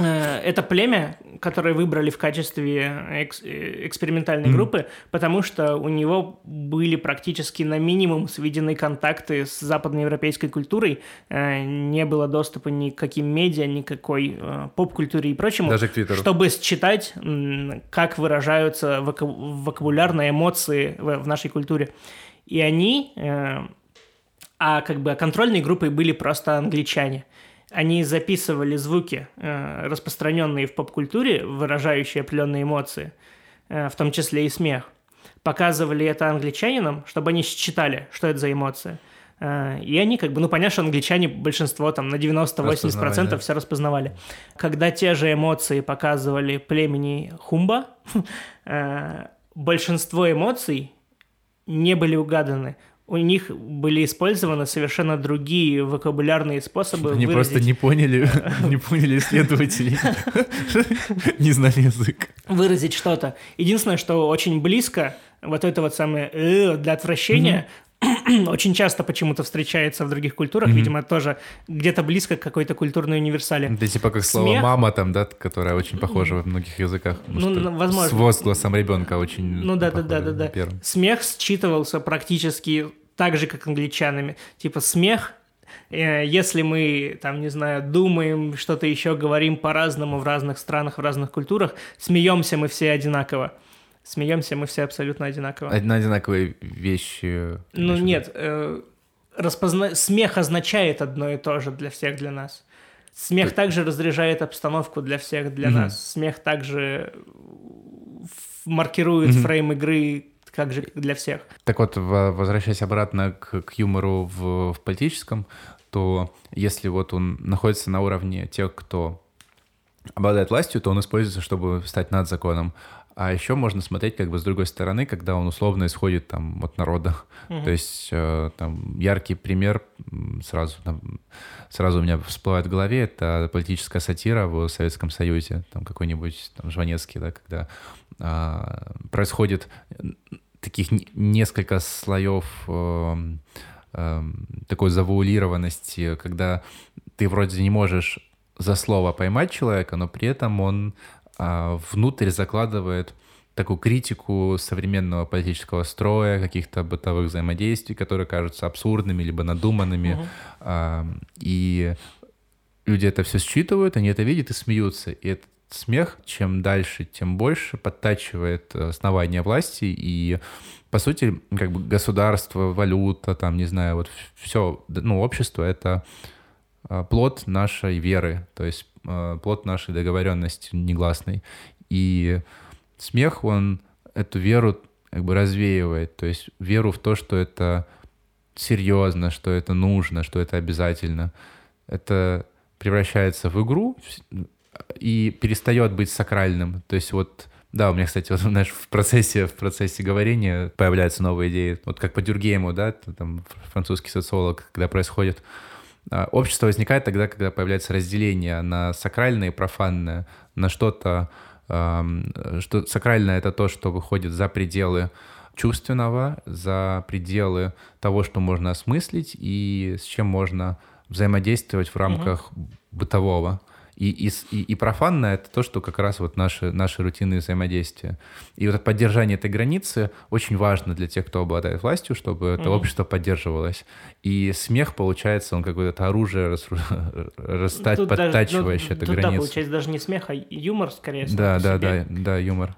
Speaker 1: Э, это племя, которое выбрали в качестве экс- э, экспериментальной mm-hmm. группы, потому что у него были практически на минимум сведены контакты с западноевропейской культурой, э, не было доступа ни к каким медиа, никакой поп-культуре и прочему,
Speaker 2: Даже к Твиттеру.
Speaker 1: чтобы считать, как выражаются вок- вокабулярные эмоции в, в нашей культуре. И они, а как бы контрольной группой были просто англичане – они записывали звуки, э, распространенные в поп-культуре, выражающие определенные эмоции, э, в том числе и смех. Показывали это англичанинам, чтобы они считали, что это за эмоции. Э, и они как бы, ну понятно, что англичане большинство там на 90-80% все распознавали. Когда те же эмоции показывали племени Хумба, большинство эмоций не были угаданы у них были использованы совершенно другие вокабулярные способы
Speaker 2: Они выразить... просто не поняли, не поняли исследователи, не знали язык.
Speaker 1: Выразить что-то. Единственное, что очень близко, вот это вот самое «э» для отвращения, очень часто почему-то встречается в других культурах, mm-hmm. видимо, тоже где-то близко к какой-то культурной универсали.
Speaker 2: Это типа как слово Смех... «мама» там, да, которое очень похоже во многих языках. Ну, возможно. С возгласом ребенка очень
Speaker 1: Ну да-да-да-да-да. Смех считывался практически так же, как англичанами. Типа смех э, если мы, там, не знаю, думаем, что-то еще говорим по-разному в разных странах, в разных культурах, смеемся мы все одинаково. Смеемся мы все абсолютно одинаково.
Speaker 2: Одна одинаковые вещи.
Speaker 1: Ну нет, э, распозна... смех означает одно и то же для всех, для нас. Смех так... также разряжает обстановку для всех, для mm-hmm. нас. Смех также маркирует mm-hmm. фрейм игры как же для всех.
Speaker 2: Так вот, возвращаясь обратно к, к юмору в, в политическом, то если вот он находится на уровне тех, кто обладает властью, то он используется, чтобы стать над законом. А еще можно смотреть как бы с другой стороны, когда он условно исходит там от народа. Угу. То есть э, там яркий пример сразу там, сразу у меня всплывает в голове это политическая сатира в Советском Союзе, там какой-нибудь там Жванецкий, да, когда э, происходит таких несколько слоев э, э, такой завуалированности, когда ты вроде не можешь за слово поймать человека, но при этом он внутрь закладывает такую критику современного политического строя, каких-то бытовых взаимодействий, которые кажутся абсурдными либо надуманными. Uh-huh. А, и люди это все считывают, они это видят и смеются. И это смех, чем дальше, тем больше подтачивает э, основания власти и по сути, как бы государство, валюта, там, не знаю, вот все, ну, общество — это э, плод нашей веры, то есть плод нашей договоренности негласной. И смех, он эту веру как бы развеивает, то есть веру в то, что это серьезно, что это нужно, что это обязательно. Это превращается в игру, и перестает быть сакральным. То есть вот да, у меня, кстати, вот, знаешь, в процессе, в процессе говорения появляются новые идеи. Вот как по Дюргейму, да, там французский социолог, когда происходит Общество возникает тогда, когда появляется разделение на сакральное и профанное, на что-то, что сакральное — это то, что выходит за пределы чувственного, за пределы того, что можно осмыслить и с чем можно взаимодействовать в рамках угу. бытового. И, и, и, и профанное — это то, что как раз вот наши, наши рутинные взаимодействия. И вот поддержание этой границы очень важно для тех, кто обладает властью, чтобы это mm-hmm. общество поддерживалось. И смех, получается, он какое-то оружие рас, расстать, тут подтачивающее даже, ну, эту тут, границу. Да,
Speaker 1: получается, даже не смех, а юмор скорее.
Speaker 2: Да, да, да, да, юмор.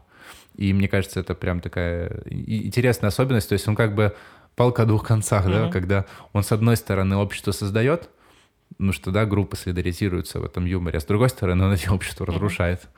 Speaker 2: И мне кажется, это прям такая интересная особенность. То есть он как бы палка о двух концах, mm-hmm. да, когда он, с одной стороны, общество создает, ну что, да, группы солидаризируются в этом юморе, а с другой стороны, он эти общество разрушает.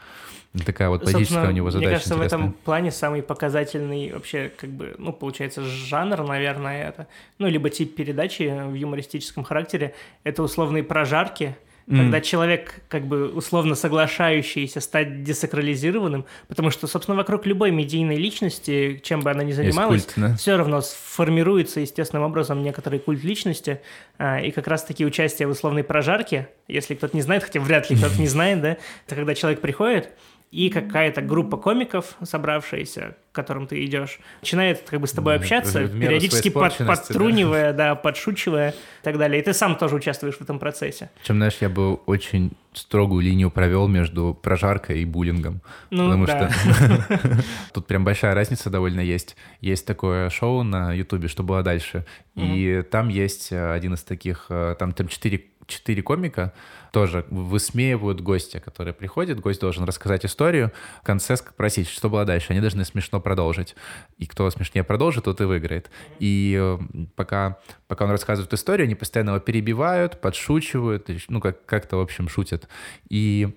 Speaker 2: Такая вот политическая у него задача
Speaker 1: Мне кажется,
Speaker 2: интересная.
Speaker 1: в этом плане самый показательный вообще, как бы, ну, получается, жанр, наверное, это, ну, либо тип передачи в юмористическом характере, это условные прожарки, mm. когда человек, как бы условно соглашающийся стать десакрализированным, потому что, собственно, вокруг любой медийной личности, чем бы она ни занималась, культ, да? все равно формируется естественным образом некоторый культ личности, а, и как раз-таки участие в условной прожарке, если кто-то не знает, хотя вряд ли кто-то не знает, да, это когда человек приходит, и какая-то группа комиков, собравшаяся, к которым ты идешь, начинает как бы с тобой общаться, в, в периодически под, подтрунивая, да. да, подшучивая и так далее. И ты сам тоже участвуешь в этом процессе.
Speaker 2: Чем, знаешь, я бы очень строгую линию провел между прожаркой и буллингом.
Speaker 1: Ну, потому да.
Speaker 2: что тут прям большая разница довольно есть. Есть такое шоу на Ютубе, что было дальше. И там есть один из таких, э, там, там четыре четыре комика тоже высмеивают гостя, который приходит. Гость должен рассказать историю, в конце спросить, что было дальше. Они должны смешно продолжить. И кто смешнее продолжит, тот и выиграет. И э, пока, пока он рассказывает историю, они постоянно его перебивают, подшучивают, ну, как- как-то, в общем, шутят. И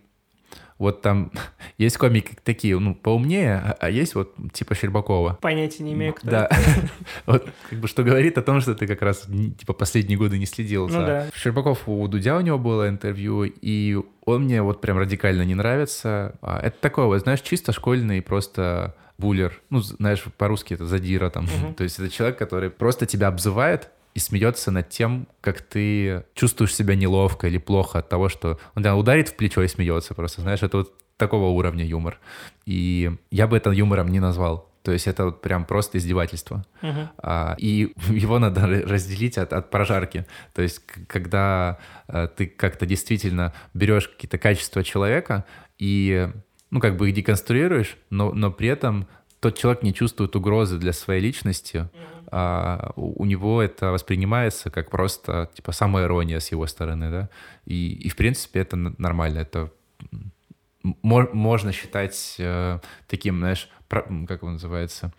Speaker 2: вот там есть комики такие, ну, поумнее, а, а есть вот типа Щербакова.
Speaker 1: Понятия не имею, кто
Speaker 2: Да. вот как бы что говорит о том, что ты как раз типа последние годы не следил.
Speaker 1: Ну да.
Speaker 2: Щербаков у Дудя у него было интервью, и он мне вот прям радикально не нравится. А, это такой вот, знаешь, чисто школьный просто буллер. Ну, знаешь, по-русски это задира там. То есть это человек, который просто тебя обзывает, и смеется над тем, как ты чувствуешь себя неловко или плохо от того, что он тебя ударит в плечо и смеется просто. Знаешь, это вот такого уровня юмор. И я бы это юмором не назвал. То есть это вот прям просто издевательство. Uh-huh. А, и его надо разделить от, от прожарки. То есть когда а, ты как-то действительно берешь какие-то качества человека и ну как бы их деконструируешь, но, но при этом тот человек не чувствует угрозы для своей личности, uh-huh а у него это воспринимается как просто типа самая ирония с его стороны, да, и, и в принципе это нормально, это можно считать э, таким, знаешь, как он называется,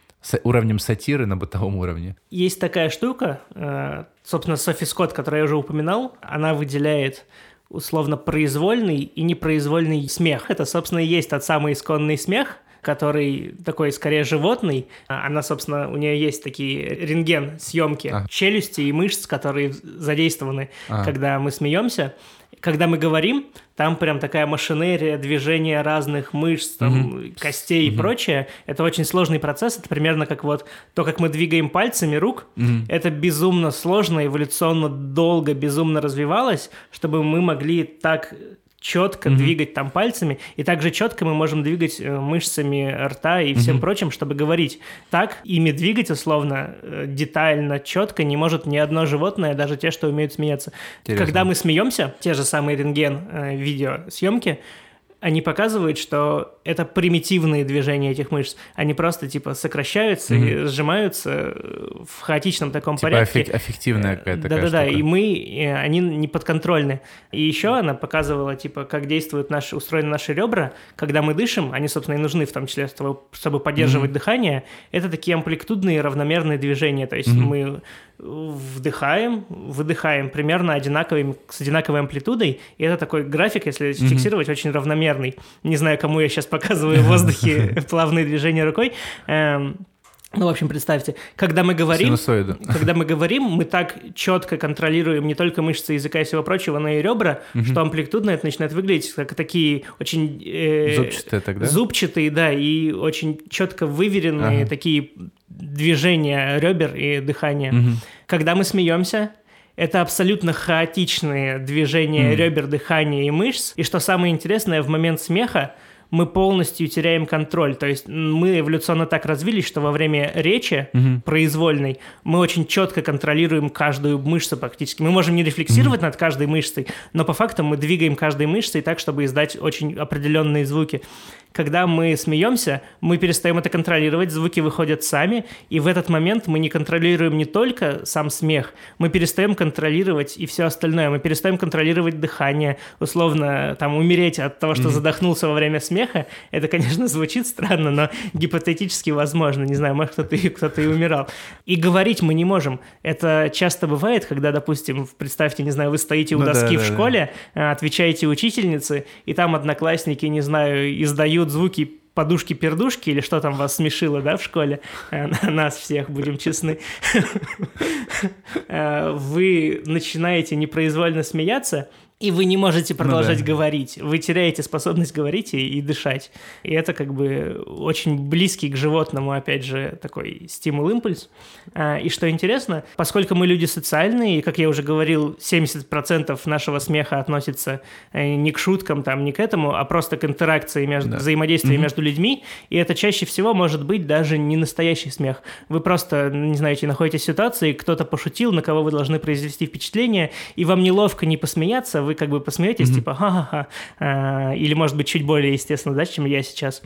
Speaker 2: уровнем сатиры на бытовом уровне.
Speaker 1: Есть такая штука, э, собственно, Софи Скотт, которую я уже упоминал, она выделяет условно произвольный и непроизвольный смех. Это, собственно, и есть тот самый исконный смех, который такой скорее животный. Она, собственно, у нее есть такие рентген съемки а. челюсти и мышц, которые задействованы, а. когда мы смеемся. Когда мы говорим, там прям такая машинерия, движения разных мышц, там, mm-hmm. костей mm-hmm. и прочее. Это очень сложный процесс. Это примерно как вот то, как мы двигаем пальцами рук. Mm-hmm. Это безумно сложно, эволюционно долго, безумно развивалось, чтобы мы могли так четко mm-hmm. двигать там пальцами, и также четко мы можем двигать э, мышцами рта и всем mm-hmm. прочим, чтобы говорить. Так ими двигать условно, э, детально, четко не может ни одно животное, даже те, что умеют смеяться. Интересно. Когда мы смеемся, те же самые рентген э, они показывают, что это примитивные движения этих мышц. Они просто типа сокращаются mm-hmm. и сжимаются в хаотичном таком
Speaker 2: типа
Speaker 1: порядке.
Speaker 2: Эффек- эффективная какая-то
Speaker 1: Да-да-да, и мы, они не подконтрольны. И еще она показывала, типа, как действуют наши, устроены наши ребра, когда мы дышим, они, собственно, и нужны в том числе, чтобы, чтобы поддерживать mm-hmm. дыхание. Это такие амплитудные равномерные движения, то есть mm-hmm. мы вдыхаем, выдыхаем примерно одинаковым, с одинаковой амплитудой, и это такой график, если mm-hmm. фиксировать, очень равномерный. Не знаю, кому я сейчас показываю в воздухе плавные движения рукой. Эм, ну, в общем, представьте, когда мы говорим,
Speaker 2: Синусоида.
Speaker 1: когда мы говорим, мы так четко контролируем не только мышцы языка и всего прочего, но и ребра, угу. что амплитудно это начинает выглядеть как такие очень
Speaker 2: э, зубчатые, тогда?
Speaker 1: зубчатые, да, и очень четко выверенные ага. такие движения ребер и дыхания. Угу. Когда мы смеемся, это абсолютно хаотичные движения mm. ребер, дыхания и мышц. И что самое интересное, в момент смеха мы полностью теряем контроль. То есть мы эволюционно так развились, что во время речи угу. произвольной мы очень четко контролируем каждую мышцу практически. Мы можем не рефлексировать угу. над каждой мышцей, но по факту мы двигаем каждой мышцей так, чтобы издать очень определенные звуки когда мы смеемся, мы перестаем это контролировать, звуки выходят сами, и в этот момент мы не контролируем не только сам смех, мы перестаем контролировать и все остальное, мы перестаем контролировать дыхание, условно, там, умереть от того, что mm-hmm. задохнулся во время смеха, это, конечно, звучит странно, но гипотетически возможно, не знаю, может, кто-то и, кто-то и умирал. И говорить мы не можем. Это часто бывает, когда, допустим, представьте, не знаю, вы стоите у ну, доски да, в да, школе, да. отвечаете учительнице, и там одноклассники, не знаю, издают издают звуки подушки-пердушки или что там вас смешило, да, в школе, э, нас всех, будем честны, э, вы начинаете непроизвольно смеяться, и вы не можете продолжать ну, да. говорить. Вы теряете способность говорить и, и дышать. И это как бы очень близкий к животному, опять же, такой стимул-импульс. А, и что интересно, поскольку мы люди социальные, и, как я уже говорил, 70% нашего смеха относится э, не к шуткам, там, не к этому, а просто к интеракции, между, да. взаимодействию mm-hmm. между людьми, и это чаще всего может быть даже не настоящий смех. Вы просто, не знаете, находитесь в ситуации, кто-то пошутил, на кого вы должны произвести впечатление, и вам неловко не посмеяться, вы как бы посмеетесь, mm-hmm. типа, ха-ха-ха, а, или, может быть, чуть более естественно, да, чем я сейчас.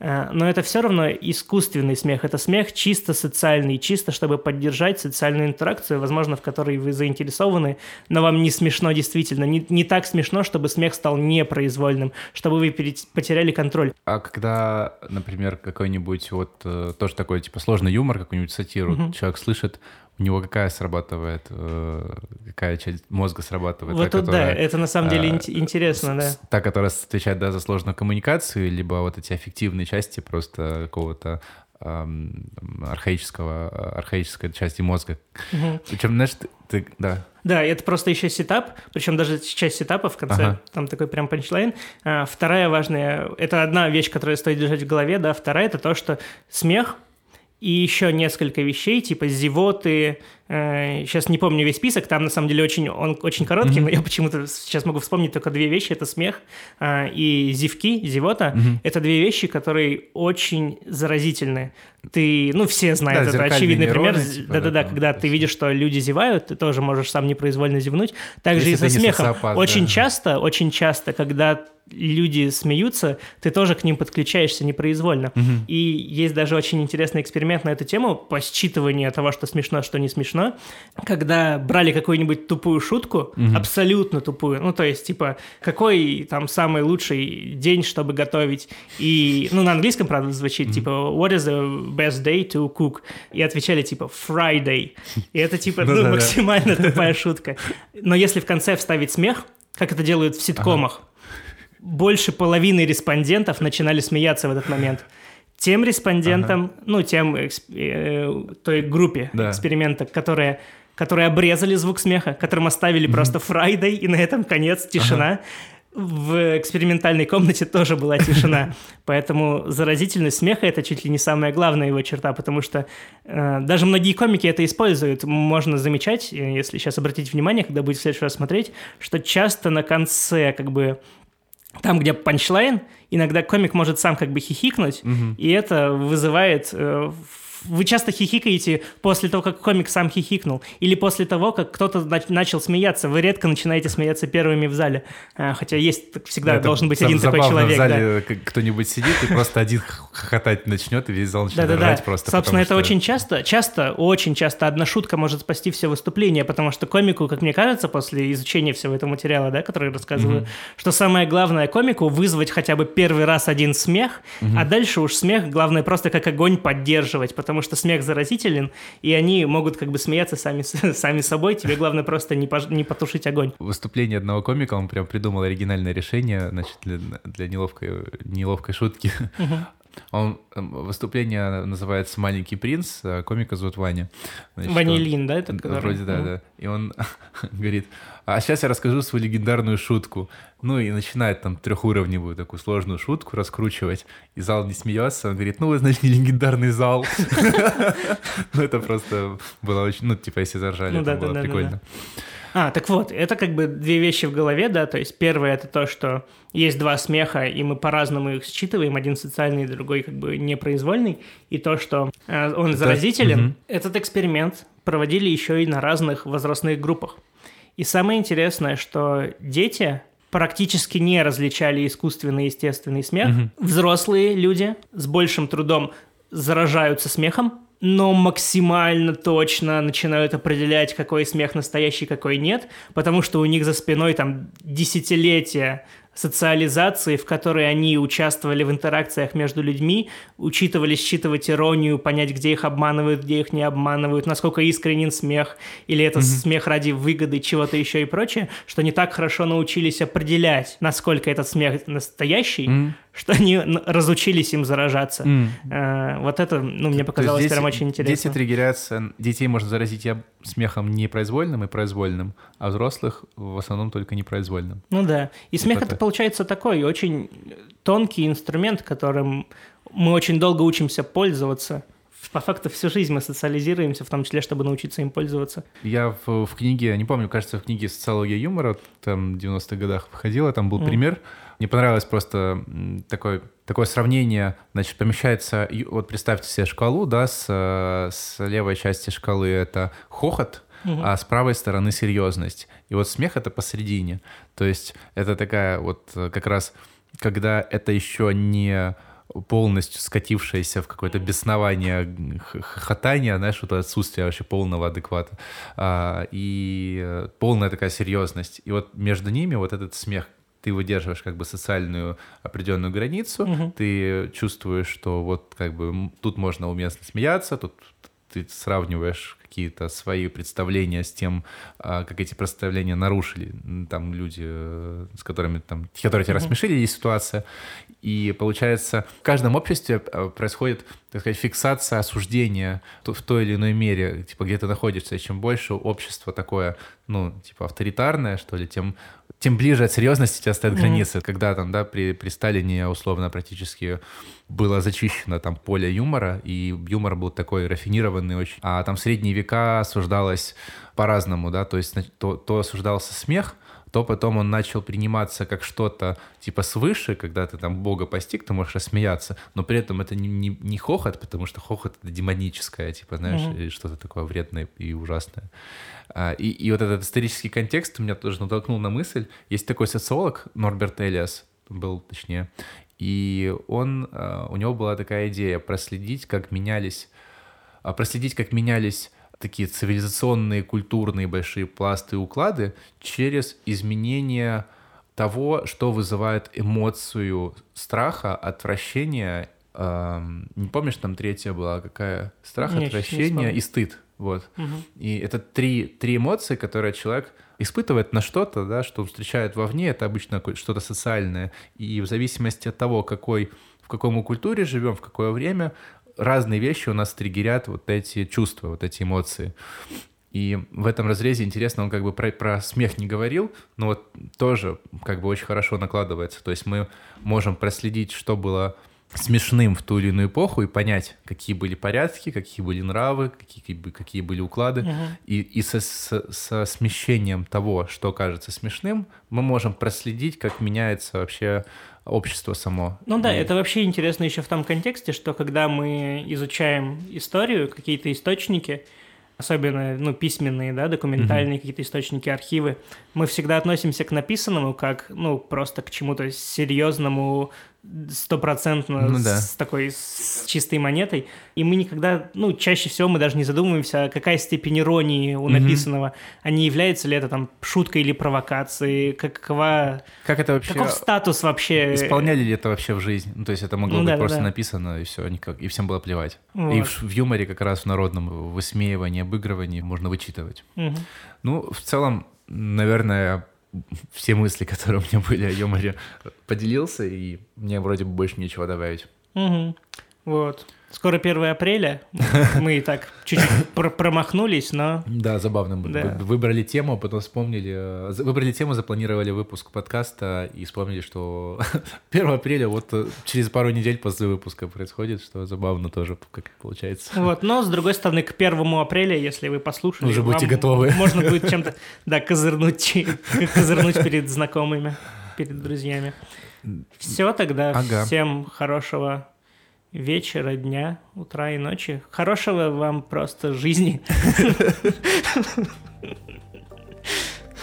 Speaker 1: А, но это все равно искусственный смех. Это смех чисто социальный, чисто чтобы поддержать социальную интеракцию, возможно, в которой вы заинтересованы, но вам не смешно действительно. Не, не так смешно, чтобы смех стал непроизвольным, чтобы вы потеряли контроль.
Speaker 2: А когда, например, какой-нибудь вот э, тоже такой типа сложный юмор, какую-нибудь сатиру, mm-hmm. человек слышит, у него какая срабатывает, э, какая часть мозга срабатывает?
Speaker 1: Вот та, тут которая, да, это на самом деле э, интересно, да.
Speaker 2: Та, которая отвечает да, за сложную коммуникацию, либо вот эти аффективные части просто какого-то архаического, архаической части мозга. Угу. Причем, знаешь, ты, ты, да.
Speaker 1: Да, это просто еще setup, причем даже часть setup а в конце, ага. там такой прям punchline. А, вторая важная, это одна вещь, которая стоит держать в голове, да, вторая это то, что смех и еще несколько вещей, типа зевоты, сейчас не помню весь список, там на самом деле очень, он очень короткий, mm-hmm. но я почему-то сейчас могу вспомнить только две вещи, это смех э, и зевки, зевота. Mm-hmm. Это две вещи, которые очень заразительны. Ты, ну, все знают, да, это очевидный пример. Типа, Да-да-да, да, когда ты видишь, что люди зевают, ты тоже можешь сам непроизвольно зевнуть. Также Если и со смехом. Социопат, очень да. часто, очень часто, когда люди смеются, ты тоже к ним подключаешься непроизвольно. Угу. И есть даже очень интересный эксперимент на эту тему по считыванию того, что смешно, что не смешно. Когда брали какую-нибудь тупую шутку, угу. абсолютно тупую, ну то есть типа какой там самый лучший день, чтобы готовить, и ну на английском правда звучит угу. типа What is the best day to cook? И отвечали типа Friday. И это типа ну, максимально тупая шутка. Но если в конце вставить смех, как это делают в ситкомах, больше половины респондентов начинали смеяться в этот момент. Тем респондентам, ага. ну, тем э, той группе да. эксперимента, которые, которые обрезали звук смеха, которым оставили mm-hmm. просто Friday, и на этом конец, тишина. Ага. В экспериментальной комнате тоже была тишина. Поэтому заразительность смеха — это чуть ли не самая главная его черта, потому что э, даже многие комики это используют. Можно замечать, э, если сейчас обратить внимание, когда будете в следующий раз смотреть, что часто на конце как бы там, где панчлайн, иногда комик может сам как бы хихикнуть, угу. и это вызывает э, вы часто хихикаете после того, как комик сам хихикнул, или после того, как кто-то начал смеяться. Вы редко начинаете смеяться первыми в зале. А, хотя есть всегда Это должен быть один такой человек.
Speaker 2: в зале да. кто-нибудь сидит и просто один хохотать начнет, и весь зал начнет да, да, да. просто.
Speaker 1: Собственно, это что... очень часто, часто, очень часто одна шутка может спасти все выступление, потому что комику, как мне кажется, после изучения всего этого материала, да, который я рассказываю, угу. что самое главное комику вызвать хотя бы первый раз один смех, угу. а дальше уж смех, главное просто как огонь поддерживать, потому потому что смех заразителен, и они могут как бы смеяться сами, сами собой, тебе главное просто не, пож- не потушить огонь.
Speaker 2: Выступление одного комика, он прям придумал оригинальное решение, значит, для, для неловкой, неловкой шутки. Он, эм, выступление называется «Маленький принц», а комика зовут Ваня.
Speaker 1: Значит, Ванилин, он, да? Этот,
Speaker 2: который? Вроде да, да. И он говорит, а сейчас я расскажу свою легендарную шутку. Ну и начинает там трехуровневую такую сложную шутку раскручивать, и зал не смеется, он говорит, ну вы, значит, не легендарный зал. Ну это просто было очень, ну типа если заржали, это было прикольно.
Speaker 1: А, так вот, это как бы две вещи в голове, да, то есть первое это то, что есть два смеха, и мы по-разному их считываем, один социальный, другой как бы непроизвольный, и то, что э, он заразителен, этот эксперимент проводили еще и на разных возрастных группах. И самое интересное, что дети практически не различали искусственный и естественный смех. Угу. Взрослые люди с большим трудом заражаются смехом, но максимально точно начинают определять, какой смех настоящий, какой нет, потому что у них за спиной там десятилетия социализации, в которой они участвовали в интеракциях между людьми, учитывали считывать иронию, понять, где их обманывают, где их не обманывают, насколько искренен смех, или это mm-hmm. смех ради выгоды, чего-то еще и прочее, что не так хорошо научились определять, насколько этот смех настоящий, mm-hmm что они разучились им заражаться. Mm. Вот это, ну, мне показалось дети, прям очень интересно.
Speaker 2: Дети триггерятся, детей можно заразить я смехом непроизвольным и произвольным, а взрослых в основном только непроизвольным.
Speaker 1: Ну да. И смех это получается такой очень тонкий инструмент, которым мы очень долго учимся пользоваться по факту всю жизнь мы социализируемся, в том числе, чтобы научиться им пользоваться.
Speaker 2: Я в, в книге, не помню, кажется, в книге «Социология юмора», там в 90-х годах выходила, там был mm. пример. Мне понравилось просто такое, такое сравнение. Значит, помещается, вот представьте себе шкалу, да, с, с левой части шкалы это хохот, угу. а с правой стороны серьезность. И вот смех это посередине. То есть это такая вот как раз, когда это еще не полностью скатившееся в какое-то беснование, хохотание, знаешь, вот отсутствие вообще полного адеквата, а, и полная такая серьезность. И вот между ними вот этот смех, ты выдерживаешь как бы социальную определенную границу, угу. ты чувствуешь, что вот как бы тут можно уместно смеяться, тут ты сравниваешь какие-то свои представления с тем, а, как эти представления нарушили там люди, э, с которыми там, которые тебя рассмешили, есть ситуация. И получается, в каждом обществе э, происходит, так сказать, фиксация осуждения в той или иной мере, типа, где ты находишься. И чем больше общество такое, ну, типа, авторитарное, что ли, тем тем ближе от серьезности тебя стоят границы. Mm-hmm. Когда там, да, при, при Сталине условно практически было зачищено там поле юмора, и юмор был такой рафинированный очень. А там в средние века осуждалось по-разному, да, то есть то, то осуждался смех, то потом он начал приниматься как что-то типа свыше, когда ты там Бога постиг, ты можешь рассмеяться, но при этом это не, не, не хохот, потому что хохот — это демоническое, типа, знаешь, mm-hmm. что-то такое вредное и ужасное. А, и, и вот этот исторический контекст меня тоже натолкнул на мысль. Есть такой социолог, Норберт Элиас, был точнее, и он, а, у него была такая идея проследить, как менялись, а, проследить, как менялись такие цивилизационные, культурные большие пласты и уклады через изменение того, что вызывает эмоцию страха, отвращения. Не помнишь, там третья была какая? Страх, Нет, отвращение и стыд. Вот. Угу. И это три, три эмоции, которые человек испытывает на что-то, да, что он встречает вовне, это обычно что-то социальное. И в зависимости от того, какой, в какой мы культуре живем, в какое время, разные вещи у нас триггерят вот эти чувства, вот эти эмоции. И в этом разрезе интересно, он как бы про, про смех не говорил, но вот тоже как бы очень хорошо накладывается. То есть мы можем проследить, что было смешным в ту или иную эпоху и понять, какие были порядки, какие были нравы, какие, какие были уклады. Угу. И, и со, со, со смещением того, что кажется смешным, мы можем проследить, как меняется вообще общество само.
Speaker 1: Ну да, и... это вообще интересно еще в том контексте, что когда мы изучаем историю, какие-то источники, особенно ну, письменные, да, документальные mm-hmm. какие-то источники, архивы, мы всегда относимся к написанному как, ну, просто к чему-то серьезному, стопроцентно ну, да. с такой с чистой монетой. И мы никогда, ну, чаще всего мы даже не задумываемся, какая степень иронии у написанного, mm-hmm. а не является ли это там шуткой или провокацией, какова...
Speaker 2: Как это вообще...
Speaker 1: Каков статус вообще...
Speaker 2: Исполняли ли это вообще в жизнь? Ну, то есть это могло ну, быть да, просто да. написано, и все, никак, и всем было плевать. Вот. И в, в юморе как раз в народном высмеивании, обыгрывании можно вычитывать. Угу. Ну, в целом, наверное, все мысли, которые у меня были о юморе, поделился, и мне вроде бы больше нечего добавить.
Speaker 1: Угу. Вот. Скоро 1 апреля. Мы и так чуть-чуть пр промахнулись, но...
Speaker 2: Да, забавно. Да. Выбрали тему, потом вспомнили... Э, выбрали тему, запланировали выпуск подкаста и вспомнили, что 1 апреля вот э, через пару недель после выпуска происходит, что забавно тоже, как получается.
Speaker 1: Вот, но с другой стороны, к 1 апреля, если вы послушали...
Speaker 2: Уже будете готовы.
Speaker 1: Можно будет чем-то, да, козырнуть, козырнуть перед знакомыми, перед друзьями. Все тогда. Ага. Всем хорошего вечера, дня, утра и ночи. Хорошего вам просто жизни.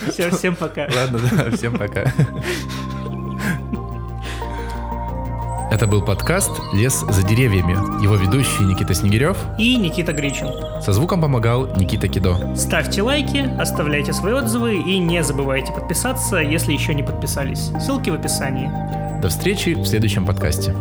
Speaker 1: Все, всем пока.
Speaker 2: Ладно, да, всем пока. Это был подкаст «Лес за деревьями». Его ведущие Никита Снегирев
Speaker 1: и Никита Гричин.
Speaker 2: Со звуком помогал Никита Кидо.
Speaker 1: Ставьте лайки, оставляйте свои отзывы и не забывайте подписаться, если еще не подписались. Ссылки в описании.
Speaker 2: До встречи в следующем подкасте.